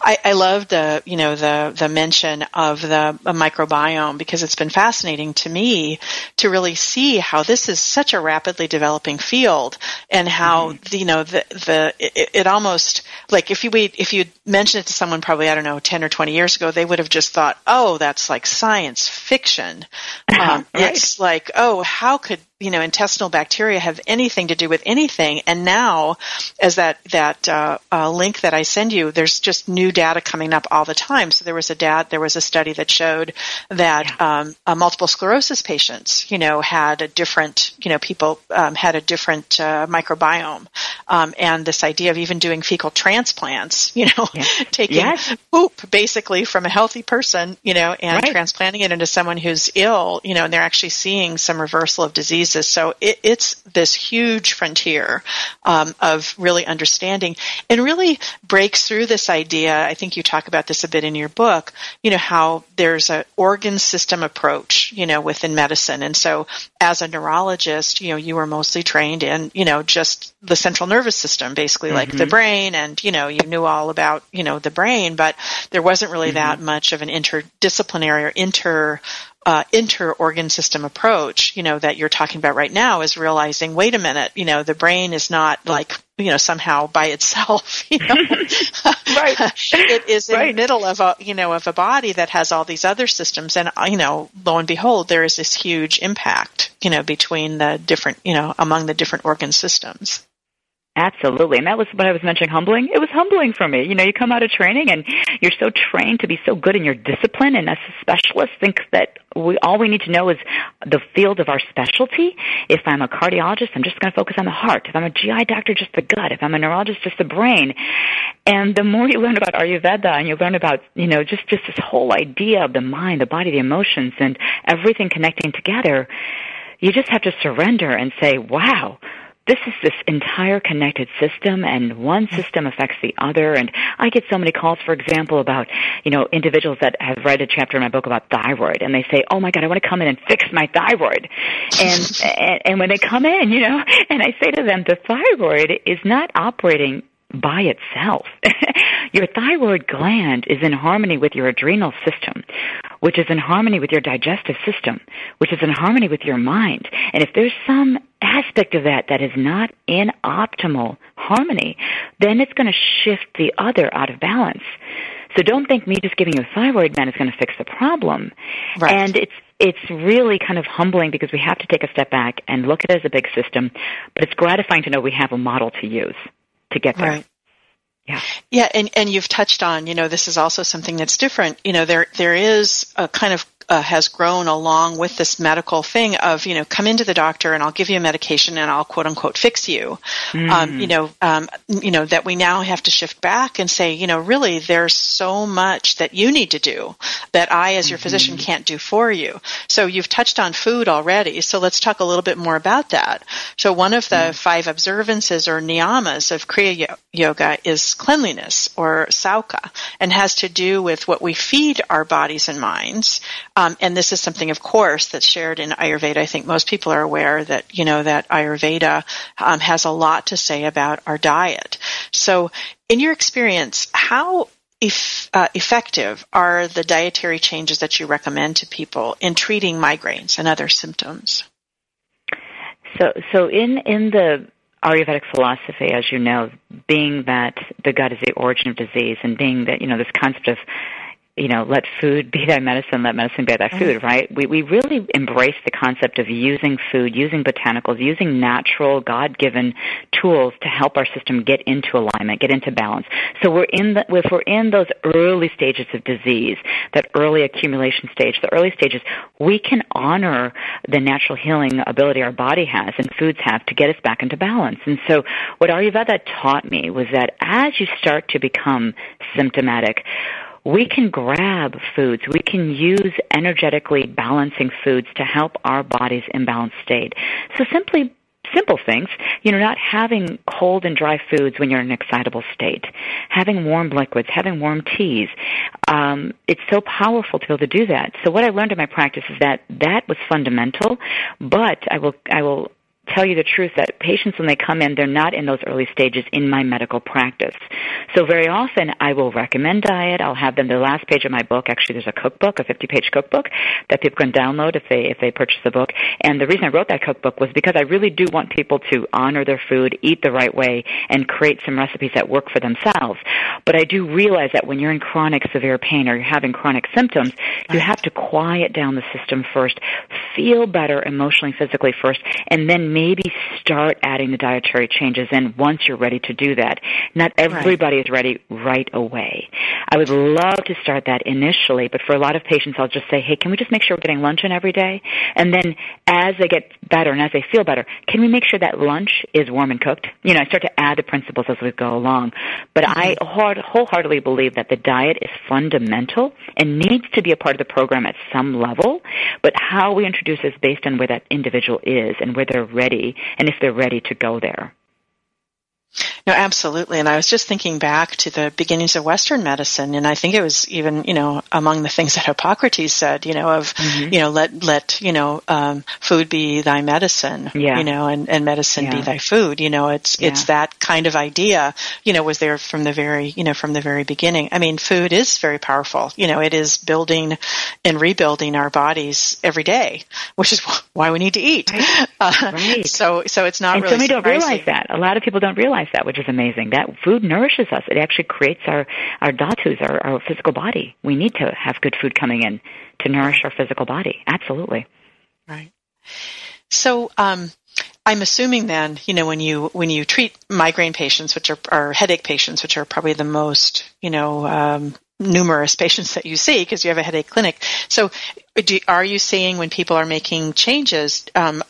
S2: I, I love the you know the the mention of the microbiome because it's been fascinating to me to really see how this is such a rapidly developing field and how mm. you know the the it, it almost like if you wait if you mention it to someone probably I don't know ten or twenty years ago they would have just thought oh that's like science fiction. Um, right. It's like oh how could you know intestinal bacteria have anything to do with anything and now as that that uh, uh, link that i send you there's just new data coming up all the time so there was a data there was a study that showed that yeah. um, uh, multiple sclerosis patients you know had a different you know people um, had a different uh, microbiome um, and this idea of even doing fecal transplants you know yeah. taking yes. poop basically from a healthy person you know and right. transplanting it into someone who's ill you know and they're actually seeing some reversal of disease diseases. So it, it's this huge frontier um, of really understanding and really breaks through this idea. I think you talk about this a bit in your book. You know how there's an organ system approach, you know, within medicine, and so as a neurologist, you know, you were mostly trained in, you know, just the central nervous system, basically mm-hmm. like the mm-hmm. brain, and you know, you knew all about, you know, the brain, but there wasn't really mm-hmm. that much of an interdisciplinary or inter uh, inter-organ system approach, you know, that you're talking about right now is realizing, wait a minute, you know, the brain is not like, you know, somehow by itself, you know.
S3: right.
S2: it is
S3: right.
S2: in the middle of a, you know, of a body that has all these other systems. And, uh, you know, lo and behold, there is this huge impact, you know, between the different, you know, among the different organ systems.
S3: Absolutely. And that was what I was mentioning humbling. It was humbling for me. You know, you come out of training and you're so trained to be so good in your discipline and as a specialist think that we all we need to know is the field of our specialty. If I'm a cardiologist, I'm just going to focus on the heart. If I'm a GI doctor, just the gut. If I'm a neurologist, just the brain. And the more you learn about Ayurveda and you learn about, you know, just just this whole idea of the mind, the body, the emotions and everything connecting together, you just have to surrender and say, "Wow, this is this entire connected system and one system affects the other and I get so many calls for example about you know individuals that have read a chapter in my book about thyroid and they say oh my god I want to come in and fix my thyroid and and, and when they come in you know and I say to them the thyroid is not operating by itself. your thyroid gland is in harmony with your adrenal system, which is in harmony with your digestive system, which is in harmony with your mind. And if there's some aspect of that that is not in optimal harmony, then it's going to shift the other out of balance. So don't think me just giving you a thyroid med is going to fix the problem.
S2: Right.
S3: And it's it's really kind of humbling because we have to take a step back and look at it as a big system, but it's gratifying to know we have a model to use to get there.
S2: Right.
S3: Yeah.
S2: Yeah, and, and you've touched on, you know, this is also something that's different. You know, there there is a kind of uh, has grown along with this medical thing of you know come into the doctor and I'll give you a medication and I'll quote unquote fix you. Mm. Um, you know, um, you know that we now have to shift back and say you know really there's so much that you need to do that I as your mm-hmm. physician can't do for you. So you've touched on food already. So let's talk a little bit more about that. So one of the mm. five observances or niyamas of Kriya Yoga is cleanliness or saucha and has to do with what we feed our bodies and minds um, and this is something, of course, that's shared in Ayurveda. I think most people are aware that, you know, that Ayurveda um, has a lot to say about our diet. So, in your experience, how if, uh, effective are the dietary changes that you recommend to people in treating migraines and other symptoms?
S3: So, so in in the Ayurvedic philosophy, as you know, being that the gut is the origin of disease, and being that you know this concept of you know, let food be thy medicine, let medicine be thy food, right? We, we really embrace the concept of using food, using botanicals, using natural, God-given tools to help our system get into alignment, get into balance. So we're in the, if we're in those early stages of disease, that early accumulation stage, the early stages, we can honor the natural healing ability our body has and foods have to get us back into balance. And so what Ayurveda taught me was that as you start to become symptomatic, we can grab foods. We can use energetically balancing foods to help our body's imbalanced state. So simply simple things, you know, not having cold and dry foods when you're in an excitable state, having warm liquids, having warm teas. Um, it's so powerful to be able to do that. So what I learned in my practice is that that was fundamental, but I will I will tell you the truth that patients when they come in, they're not in those early stages in my medical practice. So very often I will recommend diet. I'll have them the last page of my book. Actually, there's a cookbook, a 50 page cookbook that people can download if they if they purchase the book. And the reason I wrote that cookbook was because I really do want people to honor their food, eat the right way, and create some recipes that work for themselves. But I do realize that when you're in chronic severe pain or you're having chronic symptoms, you have to quiet down the system first, feel better emotionally, physically first, and then maybe start adding the dietary changes in once you're ready to do that. Not everybody right. is ready right away. I would love to start that initially, but for a lot of patients, I'll just say, hey, can we just make sure we're getting lunch in every day? And then as they get better and as they feel better, can we make sure that lunch is warm and cooked? You know, I start to add the principles as we go along. But mm-hmm. I wholeheartedly believe that the diet is fundamental and needs to be a part of the program at some level, but how we introduce is based on where that individual is and where they're ready and if they're ready to go there.
S2: No, absolutely. And I was just thinking back to the beginnings of Western medicine, and I think it was even, you know, among the things that Hippocrates said, you know, of, mm-hmm. you know, let let you know, um, food be thy medicine, yeah. you know, and, and medicine yeah. be thy food. You know, it's yeah. it's that kind of idea, you know, was there from the very, you know, from the very beginning. I mean, food is very powerful. You know, it is building and rebuilding our bodies every day, which is why we need to eat. Right. Uh, right. So so it's not
S3: and
S2: really.
S3: so we don't realize that. A lot of people don't realize that, which is amazing. That food nourishes us. It actually creates our, our dhatus, our, our physical body. We need to have good food coming in to nourish our physical body. Absolutely.
S2: Right. So, um, I'm assuming then, you know, when you when you treat migraine patients, which are, are headache patients, which are probably the most, you know, um, numerous patients that you see because you have a headache clinic. So, do, are you seeing when people are making changes? Um,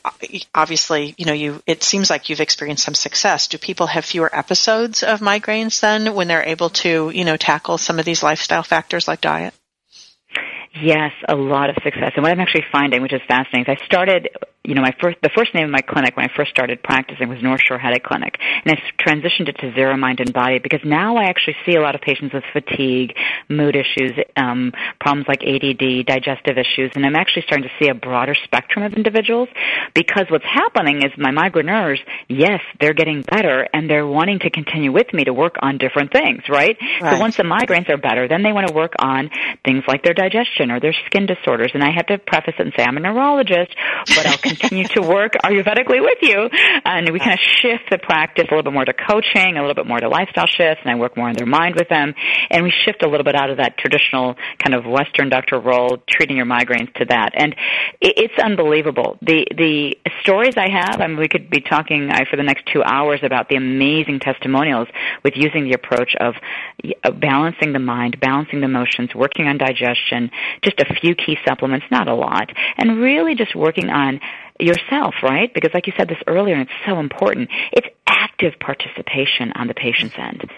S2: obviously, you know, you it seems like you've experienced some success. Do people have fewer episodes of migraines then when they're able to, you know, tackle some of these lifestyle factors like diet?
S3: Yes, a lot of success. And what I'm actually finding, which is fascinating, is I started you know, my first, the first name of my clinic when I first started practicing was North Shore Headache Clinic. And I transitioned it to Zira Mind and Body because now I actually see a lot of patients with fatigue, mood issues, um, problems like ADD, digestive issues, and I'm actually starting to see a broader spectrum of individuals because what's happening is my migraineurs, yes, they're getting better and they're wanting to continue with me to work on different things, right? right? So once the migraines are better, then they want to work on things like their digestion or their skin disorders. And I have to preface it and say I'm a neurologist, but I'll continue to work Ayurvedically with you. And we kind of shift the practice a little bit more to coaching, a little bit more to lifestyle shifts, and I work more on their mind with them. And we shift a little bit out of that traditional kind of Western doctor role, treating your migraines to that. And it's unbelievable. The, the stories I have, I mean, we could be talking for the next two hours about the amazing testimonials with using the approach of balancing the mind, balancing the emotions, working on digestion, just a few key supplements, not a lot, and really just working on yourself, right? Because like you said this earlier, and it's so important, it's active participation on the patient's end.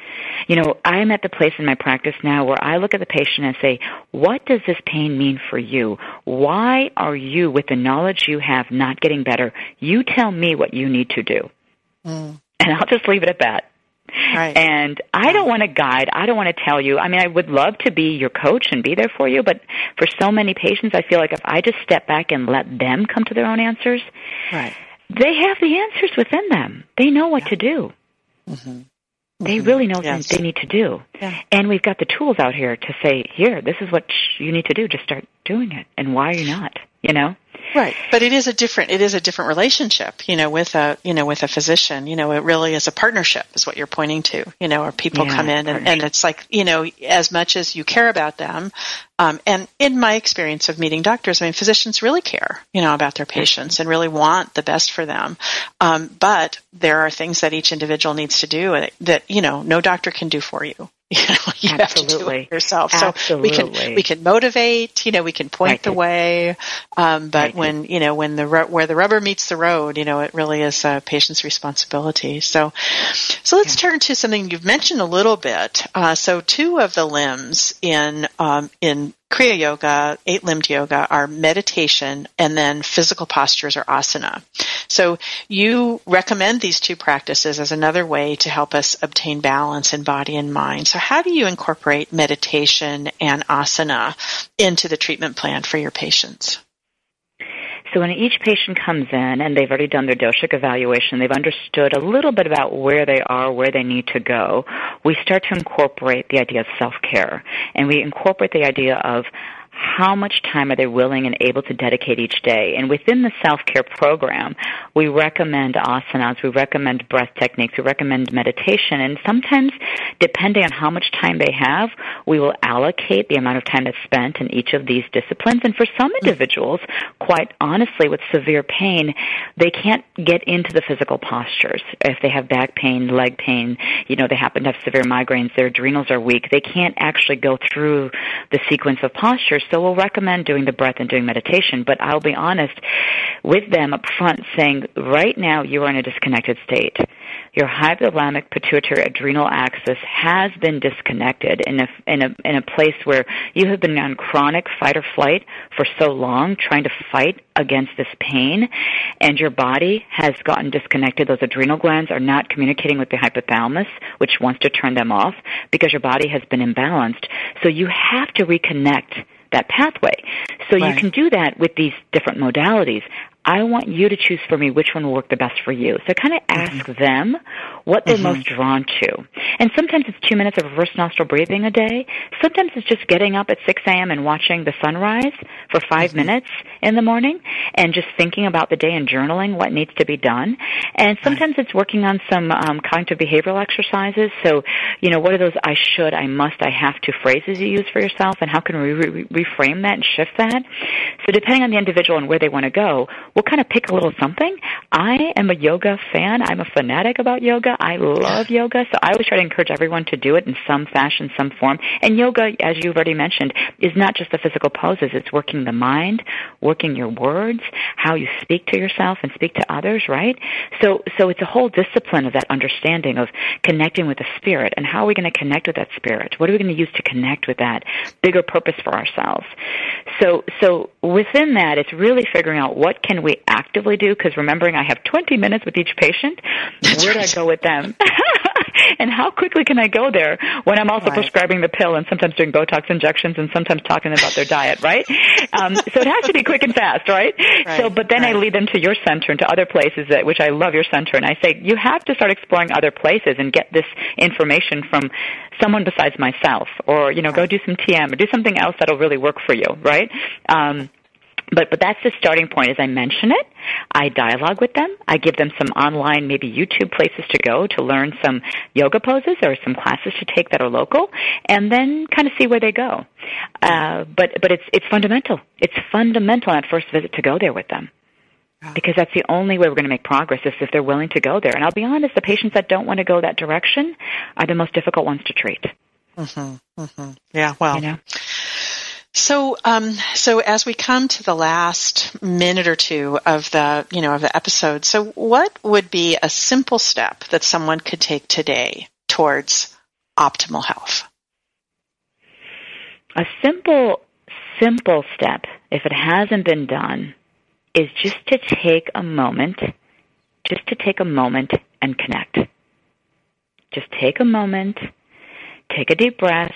S3: You know, I'm at the place in my practice now where I look at the patient and say, what does this pain mean for you? Why are you, with the knowledge you have, not getting better? You tell me what you need to do. Mm. And I'll just leave it at that. Right. And I don't want to guide. I don't want to tell you. I mean, I would love to be your coach and be there for you, but for so many patients, I feel like if I just step back and let them come to their own answers, right. they have the answers within them. They know what yeah. to do. Mm-hmm. They mm-hmm. really know yes. what they need to do. Yeah. And we've got the tools out here to say, here, this is what you need to do. Just start doing it. And why are you not? You know?
S2: Right. But it is a different it is a different relationship, you know, with a you know, with a physician. You know, it really is a partnership is what you're pointing to. You know, or people yeah, come in and, and it's like, you know, as much as you care about them, um, and in my experience of meeting doctors, I mean, physicians really care, you know, about their patients and really want the best for them. Um, but there are things that each individual needs to do that, you know, no doctor can do for you. You know, you Absolutely. have to do it yourself. Absolutely. So we can we can motivate. You know, we can point right. the way. Um, but right. when you know when the where the rubber meets the road, you know, it really is a patient's responsibility. So, so let's yeah. turn to something you've mentioned a little bit. Uh, so two of the limbs in um, in Kriya Yoga, eight limbed yoga are meditation and then physical postures or asana. So you recommend these two practices as another way to help us obtain balance in body and mind. So how do you incorporate meditation and asana into the treatment plan for your patients?
S3: So when each patient comes in and they've already done their doshic evaluation, they've understood a little bit about where they are, where they need to go, we start to incorporate the idea of self-care. And we incorporate the idea of how much time are they willing and able to dedicate each day? And within the self-care program, we recommend asanas, we recommend breath techniques, we recommend meditation, and sometimes, depending on how much time they have, we will allocate the amount of time that's spent in each of these disciplines. And for some mm-hmm. individuals, quite honestly, with severe pain, they can't get into the physical postures. If they have back pain, leg pain, you know, they happen to have severe migraines, their adrenals are weak, they can't actually go through the sequence of postures so we'll recommend doing the breath and doing meditation, but I'll be honest with them up front saying, right now you are in a disconnected state. Your hypothalamic pituitary adrenal axis has been disconnected in a, in a, in a place where you have been on chronic fight or flight for so long trying to fight against this pain and your body has gotten disconnected. Those adrenal glands are not communicating with the hypothalamus, which wants to turn them off because your body has been imbalanced. So you have to reconnect that pathway. So right. you can do that with these different modalities. I want you to choose for me which one will work the best for you. So kind of ask mm-hmm. them what they're mm-hmm. most drawn to. And sometimes it's two minutes of reverse nostril breathing a day. Sometimes it's just getting up at 6 a.m. and watching the sunrise for 5 mm-hmm. minutes in the morning and just thinking about the day and journaling what needs to be done. And sometimes it's working on some um, cognitive behavioral exercises. So, you know, what are those I should, I must, I have to phrases you use for yourself and how can we re- reframe that and shift that? So depending on the individual and where they want to go, we'll kind of pick a little something. I am a yoga fan. I'm a fanatic about yoga. I love yoga, so I always try to encourage everyone to do it in some fashion, some form. And yoga, as you've already mentioned, is not just the physical poses. It's working the mind, working your words, how you speak to yourself and speak to others, right? So, so it's a whole discipline of that understanding of connecting with the spirit and how are we going to connect with that spirit? What are we going to use to connect with that bigger purpose for ourselves? So, so within that, it's really figuring out what can we we actively do because remembering I have 20 minutes with each patient, where do I go with them? and how quickly can I go there when I'm also right. prescribing the pill and sometimes doing Botox injections and sometimes talking about their diet, right? Um, so it has to be quick and fast, right? right. So, but then. I lead them to your center and to other places that, which I love your center, and I say you have to start exploring other places and get this information from someone besides myself, or you know, go do some TM or do something else that'll really work for you, right? Um, but but that's the starting point. As I mention it, I dialogue with them. I give them some online, maybe YouTube places to go to learn some yoga poses or some classes to take that are local, and then kind of see where they go. Uh, but but it's it's fundamental. It's fundamental at first visit to go there with them. Because that's the only way we're going to make progress is if they're willing to go there. And I'll be honest, the patients that don't want to go that direction are the most difficult ones to treat.
S2: Mm-hmm, mm-hmm. Yeah, well, you know? So, um, so as we come to the last minute or two of the, you know, of the episode, so what would be a simple step that someone could take today towards optimal health?
S3: A simple, simple step, if it hasn't been done, is just to take a moment, just to take a moment and connect. Just take a moment, take a deep breath,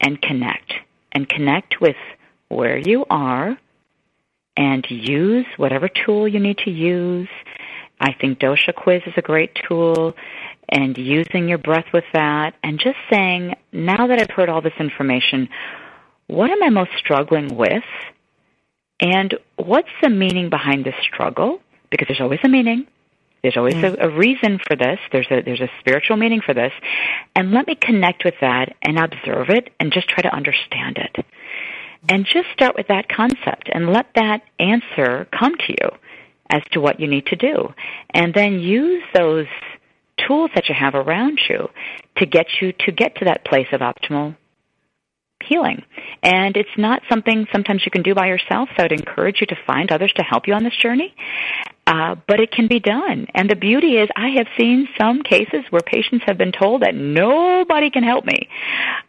S3: and connect and connect with where you are and use whatever tool you need to use. I think Dosha Quiz is a great tool and using your breath with that and just saying, now that I've heard all this information, what am I most struggling with? And what's the meaning behind this struggle? Because there's always a meaning. There's always mm. a, a, reason for this. There's a there's a spiritual meaning for this, and let me connect with that and observe it and just try to understand it, and just start with that concept and let that answer come to you as to what you need to do, and then use those tools that you have around you to get you to get to that place of optimal healing. And it's not something sometimes you can do by yourself, so I'd encourage you to find others to help you on this journey. Uh, but it can be done. And the beauty is, I have seen some cases where patients have been told that nobody can help me.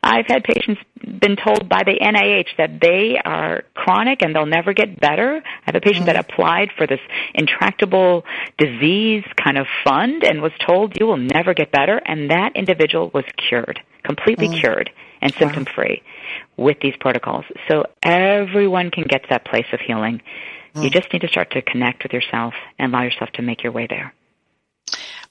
S3: I've had patients been told by the NIH that they are chronic and they'll never get better. I have a patient mm-hmm. that applied for this intractable disease kind of fund and was told you will never get better, and that individual was cured, completely mm-hmm. cured and symptom free with these protocols. So everyone can get to that place of healing Mm. You just need to start to connect with yourself and allow yourself to make your way there.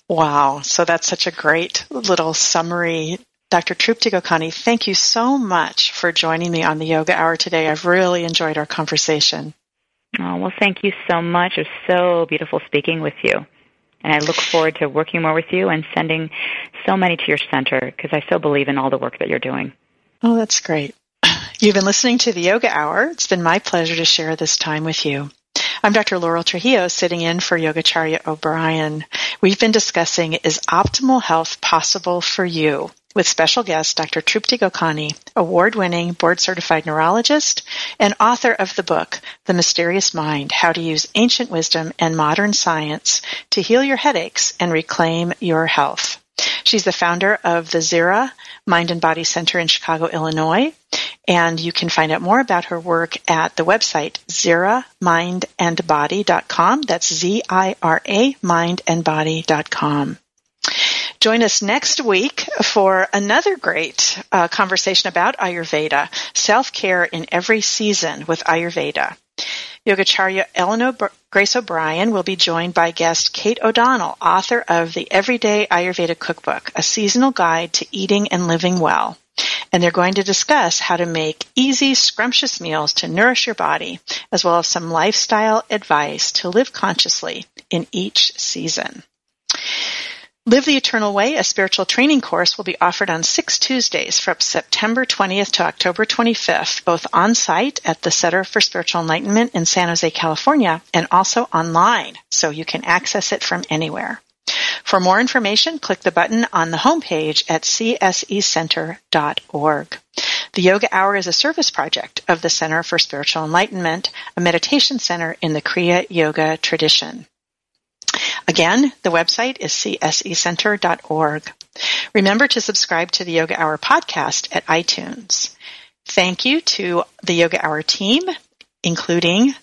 S2: Wow. So that's such a great little summary. Dr. Trupti Gokani, thank you so much for joining me on the Yoga Hour today. I've really enjoyed our conversation.
S3: Oh, well, thank you so much. It was so beautiful speaking with you. And I look forward to working more with you and sending so many to your center because I so believe in all the work that you're doing.
S2: Oh, that's great. You've been listening to the Yoga Hour. It's been my pleasure to share this time with you. I'm Dr. Laurel Trujillo sitting in for Yogacharya O'Brien. We've been discussing is optimal health possible for you? with special guest Dr. Trupti Gokani, award-winning board-certified neurologist and author of the book, The Mysterious Mind, How to Use Ancient Wisdom and Modern Science to Heal Your Headaches and Reclaim Your Health. She's the founder of the Zira Mind and Body Center in Chicago, Illinois, and you can find out more about her work at the website ziramindandbody.com. That's Z-I-R-A, mindandbody.com. Join us next week for another great uh, conversation about Ayurveda, self-care in every season with Ayurveda. Yogacharya Ellen Grace O'Brien will be joined by guest Kate O'Donnell, author of the Everyday Ayurveda Cookbook, a seasonal guide to eating and living well. And they're going to discuss how to make easy, scrumptious meals to nourish your body, as well as some lifestyle advice to live consciously in each season. Live the Eternal Way, a spiritual training course, will be offered on six Tuesdays from September 20th to October 25th, both on site at the Center for Spiritual Enlightenment in San Jose, California, and also online, so you can access it from anywhere. For more information, click the button on the homepage at csecenter.org. The Yoga Hour is a service project of the Center for Spiritual Enlightenment, a meditation center in the Kriya Yoga tradition. Again, the website is csecenter.org. Remember to subscribe to the Yoga Hour podcast at iTunes. Thank you to the Yoga Hour team, including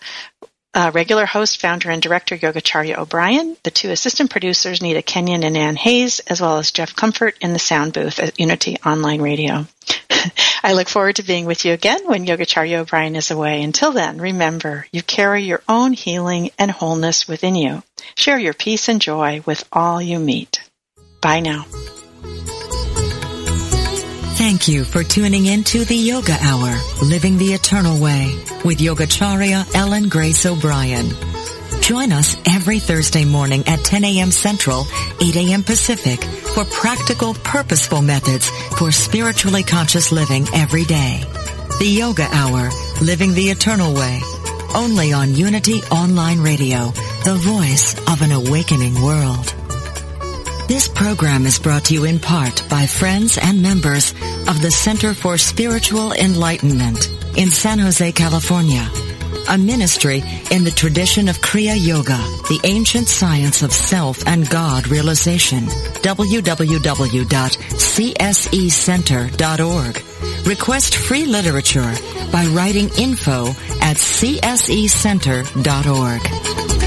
S2: uh, regular host, founder, and director Yogacharya O'Brien, the two assistant producers Nita Kenyon and Ann Hayes, as well as Jeff Comfort in the sound booth at Unity Online Radio. I look forward to being with you again when Yogacharya O'Brien is away. Until then, remember, you carry your own healing and wholeness within you. Share your peace and joy with all you meet. Bye now.
S1: Thank you for tuning in to the Yoga Hour, Living the Eternal Way with Yogacharya Ellen Grace O'Brien. Join us every Thursday morning at 10 a.m. Central, 8 a.m. Pacific for practical, purposeful methods for spiritually conscious living every day. The Yoga Hour, Living the Eternal Way. Only on Unity Online Radio, the voice of an awakening world. This program is brought to you in part by friends and members of the Center for Spiritual Enlightenment in San Jose, California a ministry in the tradition of Kriya Yoga, the ancient science of self and God realization. www.csecenter.org. Request free literature by writing info at csecenter.org.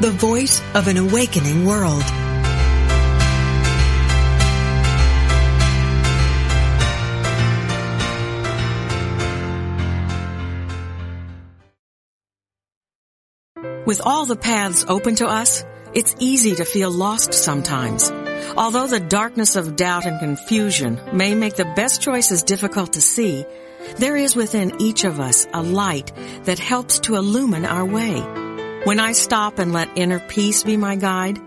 S4: the voice of an awakening world.
S5: With all the paths open to us, it's easy to feel lost sometimes. Although the darkness of doubt and confusion may make the best choices difficult to see, there is within each of us a light that helps to illumine our way. When I stop and let inner peace be my guide,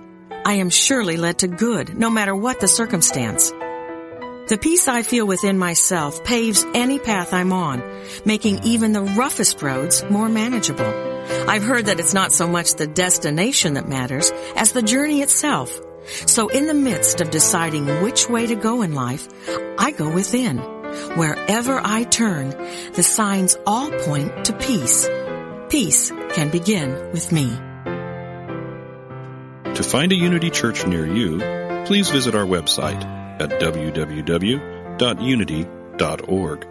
S5: I am surely led to good, no matter what the circumstance. The peace I feel within myself paves any path I'm on, making even the roughest roads more manageable. I've heard that it's not so much the destination that matters as the journey itself. So in the midst of deciding which way to go in life, I go within. Wherever I turn, the signs all point to peace. Peace can begin with me.
S6: To find a Unity Church near you, please visit our website at www.unity.org.